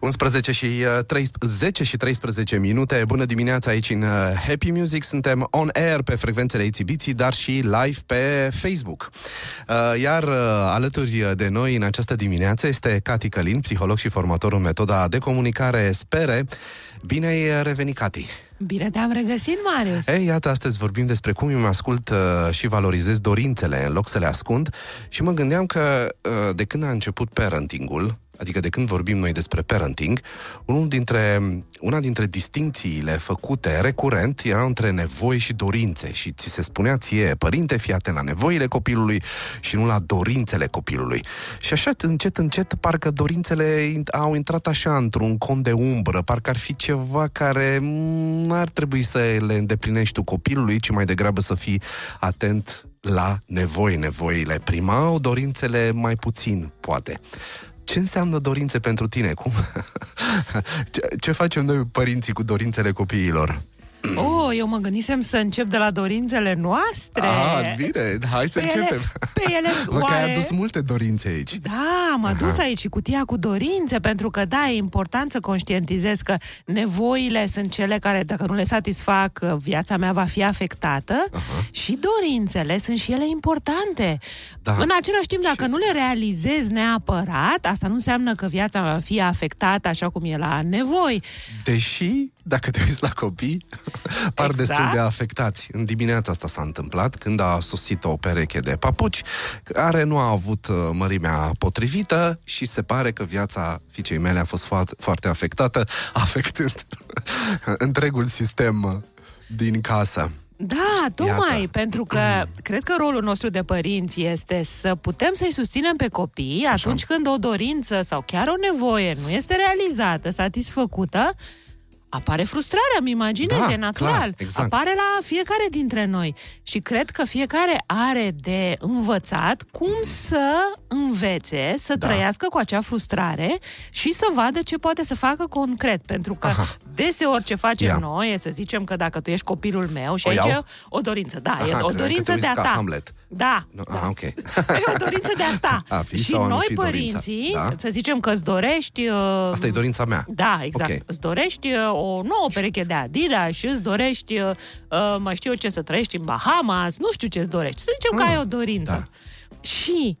11 și uh, 13, 10 și 13 minute. Bună dimineața aici în uh, Happy Music. Suntem on air pe frecvențele Itzibiții, dar și live pe Facebook. Uh, Iar uh, alături de noi în această dimineață este Cati Călin, psiholog și formator în metoda de comunicare Spere. Bine ai revenit, Cati! Bine te-am regăsit, Marius! Ei, iată, astăzi vorbim despre cum îmi ascult uh, și valorizez dorințele în loc să le ascund și mă gândeam că uh, de când a început parentingul, adică de când vorbim noi despre parenting, unul dintre, una dintre distincțiile făcute recurent era între nevoi și dorințe și ți se spunea ție, părinte, fii atent la nevoile copilului și nu la dorințele copilului. Și așa, încet, încet, parcă dorințele in- au intrat așa într-un cont de umbră, parcă ar fi ceva care nu ar trebui să le îndeplinești tu copilului, ci mai degrabă să fii atent la nevoi. Nevoile primau, dorințele mai puțin, poate. Ce înseamnă dorințe pentru tine? Cum? ce, ce facem noi părinții cu dorințele copiilor? Oh, eu mă gândisem să încep de la dorințele noastre. Ah, bine, hai să Pe începem. Ele, pe ele, Mă, că ai oare... adus multe dorințe aici. Da, am adus aici și cutia cu dorințe, pentru că, da, e important să conștientizez că nevoile sunt cele care, dacă nu le satisfac, viața mea va fi afectată uh-huh. și dorințele sunt și ele importante. Da. În același timp, dacă nu le realizez neapărat, asta nu înseamnă că viața va fi afectată așa cum e la nevoi. Deși, dacă te uiți la copii, par Exact. destul de afectați. În dimineața asta s-a întâmplat, când a sosit o pereche de papuci, care nu a avut uh, mărimea potrivită și se pare că viața fiicei mele a fost foarte, foarte afectată, afectând întregul sistem uh, din casă. Da, tocmai, Iată. pentru că cred că rolul nostru de părinți este să putem să-i susținem pe copii atunci când o dorință sau chiar o nevoie nu este realizată, satisfăcută, apare frustrarea, îmi imaginez, Da, e natural. clar, exact. Apare la fiecare dintre noi. Și cred că fiecare are de învățat cum să învețe, să Da. trăiască cu acea frustrare și să vadă ce poate să facă concret. Pentru că Aha. deseori ce facem Ia. noi e să zicem că dacă tu ești copilul meu și O aici iau? e o dorință, da, Aha, e o credeam că dorință te uiți de a ca ta. Hamlet. Da. Nu, da. ah, ok. E o dorință de a ta. A fi și sau a nu noi, fi dorința? părinții, Da. să zicem că îți dorești... Uh, Asta e dorința mea. Da, exact. Ok. Îți dorești uh, o nouă pereche de Adidas și îți dorești, uh, uh, mai știu eu ce, să trăiești în Bahamas, nu știu ce îți dorești. Să zicem că Ah, ai o dorință. Și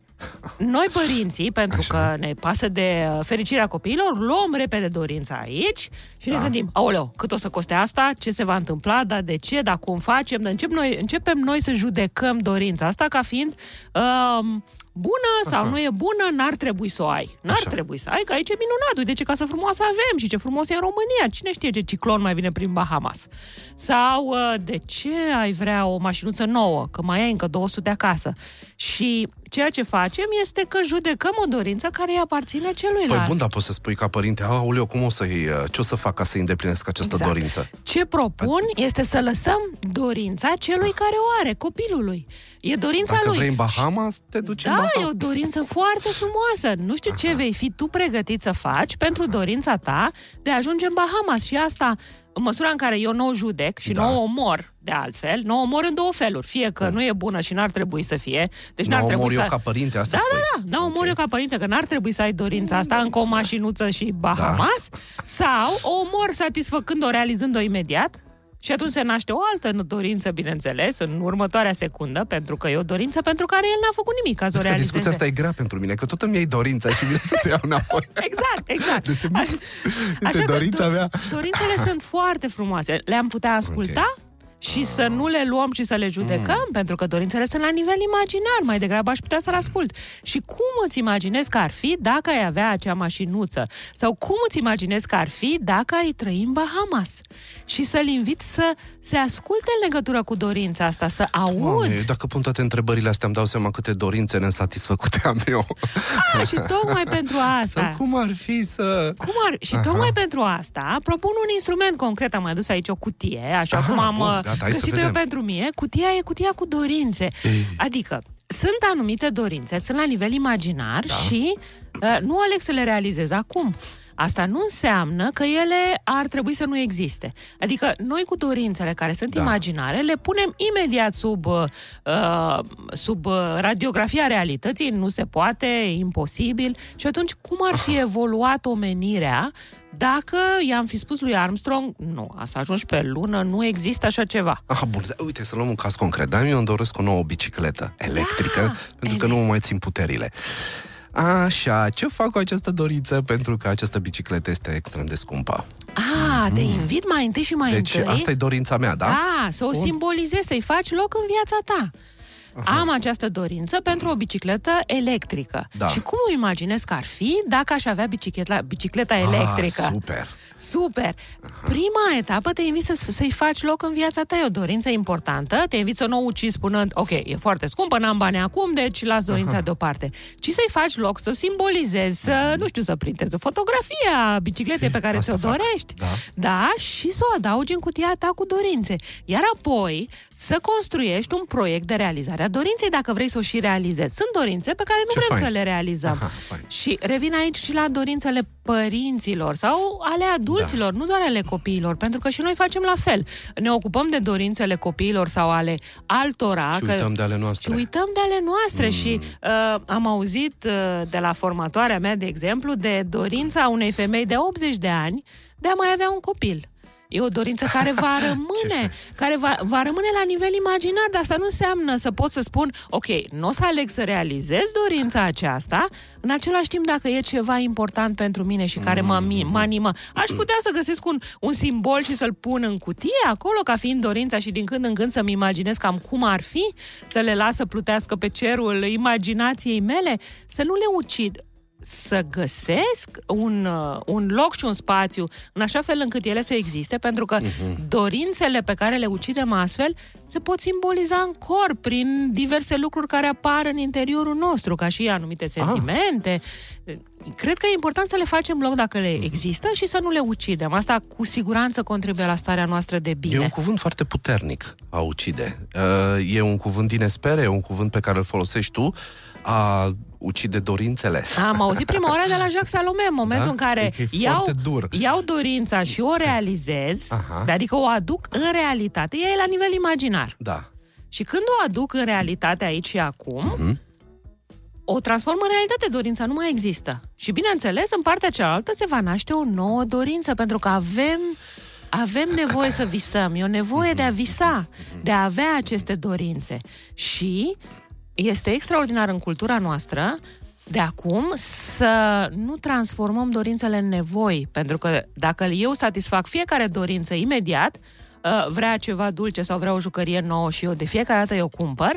noi, părinții, pentru Așa. că ne pasă de uh, fericirea copiilor, luăm repede dorința aici și Da. ne gândim, aoleu, cât o să coste asta, ce se va întâmpla, dar de ce, dar cum facem, dar încep noi, începem noi să judecăm dorința asta ca fiind um, bună sau Aha. nu e bună, n-ar trebui să o ai. N-ar Așa. trebui să ai, că aici e minunat, uite ce casă frumoasă avem și ce frumos e în România, cine știe ce ciclon mai vine prin Bahamas. Sau uh, de ce ai vrea o mașinuță nouă, că mai ai încă 200 acasă. Și ceea ce facem este că judecăm o dorință care îi aparține celuilalt. Păi bun, dar poți să spui ca părinte, aoleu, cum o să-i, uh, ce o să fac ca să-i îndeplinesc această Exact. dorință? Ce propun este să lăsăm dorința celui care o are, copilului. E dorința Dacă lui. vrei în Bahamas, te duci în Da, Bahamas. e o dorință foarte frumoasă. Nu știu ce vei fi tu pregătit să faci pentru dorința ta de a ajunge în Bahamas. Și asta, în măsura în care eu nu o judec și Da. nu o omor de altfel, nu o omor în două feluri. Fie că nu e bună și n-ar trebui să fie. Deci Nu n-ar o trebui omor să... eu ca părinte, asta da, spui? da, da, nu o omor eu ca părinte, că n-ar trebui să ai dorința asta încă o mașinuță și Bahamas, Da. sau o omor satisfăcând-o, realizând-o imediat, și atunci se naște o altă dorință, bineînțeles, în următoarea secundă, pentru că e o dorință pentru care el n-a făcut nimic ca să o Vezi că realizeze. discuția asta e grea pentru mine, că tot îmi iei dorința și vine să-ți iau înapoi. Exact, exact. Deci, Așa că dorința do- mea... Dorințele sunt foarte frumoase. Le-am putea asculta și să nu le luăm și să le judecăm, Mm. pentru că dorințele sunt la nivel imaginar. Mai degrabă aș putea să-l ascult. Și cum îți imaginezi că ar fi dacă ai avea acea mașinuță? Sau cum îți imaginezi că ar fi dacă ai trăi în Bahamas? Și să-l invit să se asculte în legătură cu dorința asta, să aud. Doamne, dacă pun toate întrebările astea, îmi dau seama câte dorințe nesatisfăcute am eu. Ah, și tocmai pentru asta. Sau cum ar fi să... Cum ar... Și Aha. tocmai pentru asta propun un instrument concret. Am adus aici o cutie, așa Aha, cum am bun, uh, gata, hai să găsit-o eu vedem. pentru mie. Cutia e cutia cu dorințe. Ei. Adică, sunt anumite dorințe, sunt la nivel imaginar da. și uh, nu aleg să le realizez acum. Asta nu înseamnă că ele ar trebui să nu existe. Adică noi cu dorințele care sunt Da. imaginare le punem imediat sub, uh, sub uh, radiografia realității, nu se poate, e imposibil. Și atunci cum ar fi evoluat omenirea dacă i-am fi spus lui Armstrong, nu, a să ajungi pe lună, nu există așa ceva. Ah, bun, uite, să luăm un caz concret. Dar eu îmi doresc o nouă bicicletă electrică, Da, pentru că nu mă mai țin puterile. Așa, ce fac cu această dorință? Pentru că această bicicletă este extrem de scumpă. Ah, te invit mai întâi și mai Deci întâi. asta e dorința mea, da? Da, să o simbolizezi, să-i faci loc în viața ta. Aha. Am această dorință pentru o bicicletă electrică. Da. Și cum o imaginez că ar fi dacă aș avea bicicleta, bicicleta electrică? Ah, super. Super! Prima etapă te invit să, să-i faci loc în viața ta, e o dorință importantă, te invit să nu o ucizi spunând, ok, e foarte scumpă, n-am bani acum, deci las dorința Aha. deoparte. Ci să-i faci loc, să o simbolizezi, să, nu știu, să printezi o fotografie a bicicletei pe care Asta ți-o fac, dorești. da. Da, și să o adaugi în cutia ta cu dorințe. Iar apoi să construiești un proiect de realizare a dorinței dacă vrei să o și realizezi. Sunt dorințe pe care nu Ce vrem fain. să le realizăm. Aha, fain. Și revin aici și la dorințele părinților sau ale adulților, da. nu doar ale copiilor, pentru că și noi facem la fel. Ne ocupăm de dorințele copiilor sau ale altora. Și că... uităm de ale noastre. Și uităm de ale noastre mm. și uh, am auzit uh, de la formatoarea mea, de exemplu, de dorința unei femei de 80 de ani de a mai avea un copil. E o dorință care va rămâne, care va, va rămâne la nivel imaginar, dar asta nu înseamnă să pot să spun, ok, nu o să aleg să realizez dorința aceasta, în același timp dacă e ceva important pentru mine și care mă, mi- mă animă, aș putea să găsesc un, un simbol și să-l pun în cutie acolo ca fiind dorința și din când în când să-mi imaginez cam cum ar fi, să le las să plutească pe cerul imaginației mele, să nu le ucid să găsesc un, uh, un loc și un spațiu în așa fel încât ele să existe, pentru că uh-huh. dorințele pe care le ucidem astfel se pot simboliza în corp prin diverse lucruri care apar în interiorul nostru, ca și anumite sentimente. Cred că e important să le facem loc dacă le există și să nu le ucidem. Asta cu siguranță contribuie la starea noastră de bine. E un cuvânt foarte puternic, a ucide. Uh, E un cuvânt din espere, e un cuvânt pe care îl folosești tu, a ucide dorințele. Am auzit prima oară de la Jacques Salomé, în momentul Da? în care Adică e iau, foarte dur. iau dorința și o realizez, Aha. adică o aduc în realitate, ea e la nivel imaginar. Da. Și când o aduc în realitate aici și acum, Mhm. o transform în realitate, dorința nu mai există. Și bineînțeles, în partea cealaltă se va naște o nouă dorință, pentru că avem avem nevoie să visăm, e o nevoie de a visa, de a avea aceste dorințe. Și este extraordinar în cultura noastră de acum să nu transformăm dorințele în nevoi, pentru că dacă eu satisfac fiecare dorință imediat, uh, vrea ceva dulce sau vrea o jucărie nouă și eu de fiecare dată eu cumpăr,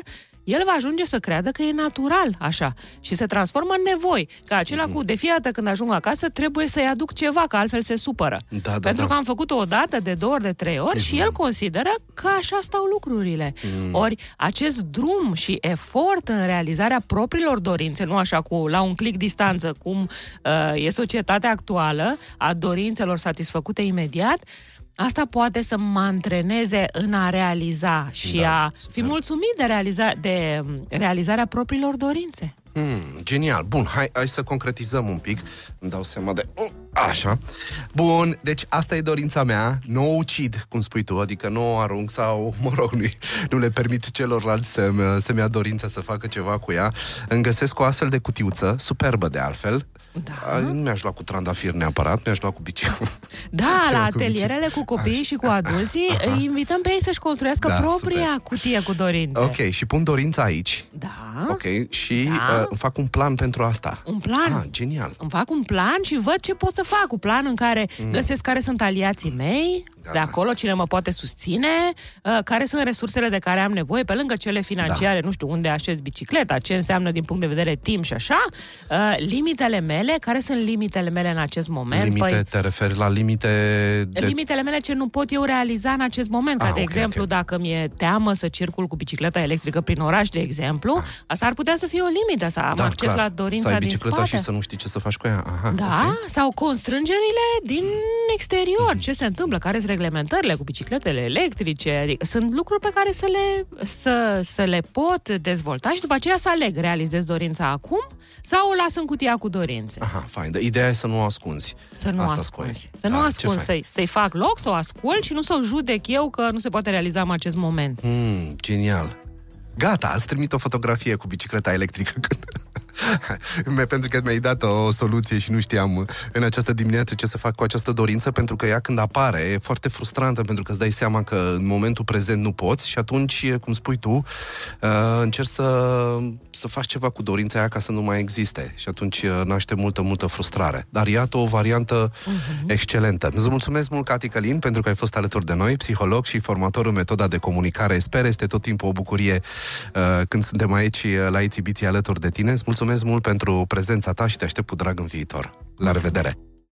el va ajunge să creadă că e natural așa și se transformă în nevoi. Ca acela cu de fiecare dată când ajung acasă trebuie să-i aduc ceva, că altfel se supără. Da, da, Pentru da. că am făcut-o o dată, de două ori, de trei ori și el consideră că așa stau lucrurile. Ori acest drum și efort în realizarea propriilor dorințe, nu așa cu la un click distanță, cum uh, e societatea actuală, a dorințelor satisfăcute imediat, Asta poate să mă antreneze în a realiza și Da, a super. fi mulțumit de, realiza- de um, realizarea propriilor dorințe. Hmm, genial. Bun, hai, hai să concretizăm un pic. Îmi dau seama de... Așa. Bun, deci asta e dorința mea. Nu o ucid, cum spui tu, adică nu o arunc sau, mă rog, nu, nu le permit celorlalți să-mi, să-mi ia dorința să facă ceva cu ea. Îmi găsesc o astfel de cutiuță, superbă de altfel. Da. A, Nu mi-aș lua cu trandafir neapărat, mi-aș lua cu bicicletă. Da, Ceva la cu atelierele cu copiii și cu adulții îi invităm pe ei să-și construiască Da, propria super. cutie cu dorințe. Ok, și pun dorința aici. Da. Ok, și Da. uh, îmi fac un plan pentru asta. Un plan. Ah, genial. Îmi fac un plan și văd ce pot să fac. Un plan în care găsesc care sunt aliații mei, Gata. de acolo cine mă poate susține, uh, care sunt resursele de care am nevoie, pe lângă cele financiare, nu știu, unde așez bicicleta, ce înseamnă din punct de vedere timp și așa, uh, limitele mele, care sunt limitele mele în acest moment. Limite, Păi, te referi la limite de... limitele mele ce nu pot eu realiza în acest moment. Ca Ah, de ok, exemplu, ok. dacă mi-e teamă să circul cu bicicleta electrică prin oraș, de exemplu, asta ar putea să fie o limită, să am acces Ah. clar. la dorința să ai din bicicleta spate. și să nu știi ce să faci cu ea. Aha, Da, ok. sau constrângerile din exterior. Ce se întâmplă? Care sunt reglementările cu bicicletele electrice, adică sunt lucruri pe care să le, să, să le pot dezvolta și după aceea să aleg, realizez dorința acum sau o las în cutia cu dorințe. Aha, fain. Ideea e să nu o ascunzi. Să nu Asta ascunzi. spui. Să nu Da, ce ascunzi, fain. să-i, să-i fac loc, să o ascult și nu să o judec eu că nu se poate realiza în acest moment. Mm, genial. Gata, ați trimit o fotografie cu bicicleta electrică. Mi- pentru că mi-ai dat o soluție și nu știam în această dimineață ce să fac cu această dorință, pentru că ea când apare e foarte frustrantă, pentru că îți dai seama că în momentul prezent nu poți și atunci, cum spui tu, uh, încerci să, să faci ceva cu dorința aia ca să nu mai existe și atunci uh, naște multă, multă frustrare. Dar iată o variantă uh-huh. excelentă. Îți mulțumesc mult, Cati Călin, pentru că ai fost alături de noi, psiholog și formator în metoda de comunicare. Sper, este tot timpul o bucurie uh, când suntem aici uh, la exibiție alături de tine. Îți mulțumesc mult pentru prezența ta și te aștept cu drag în viitor. La revedere!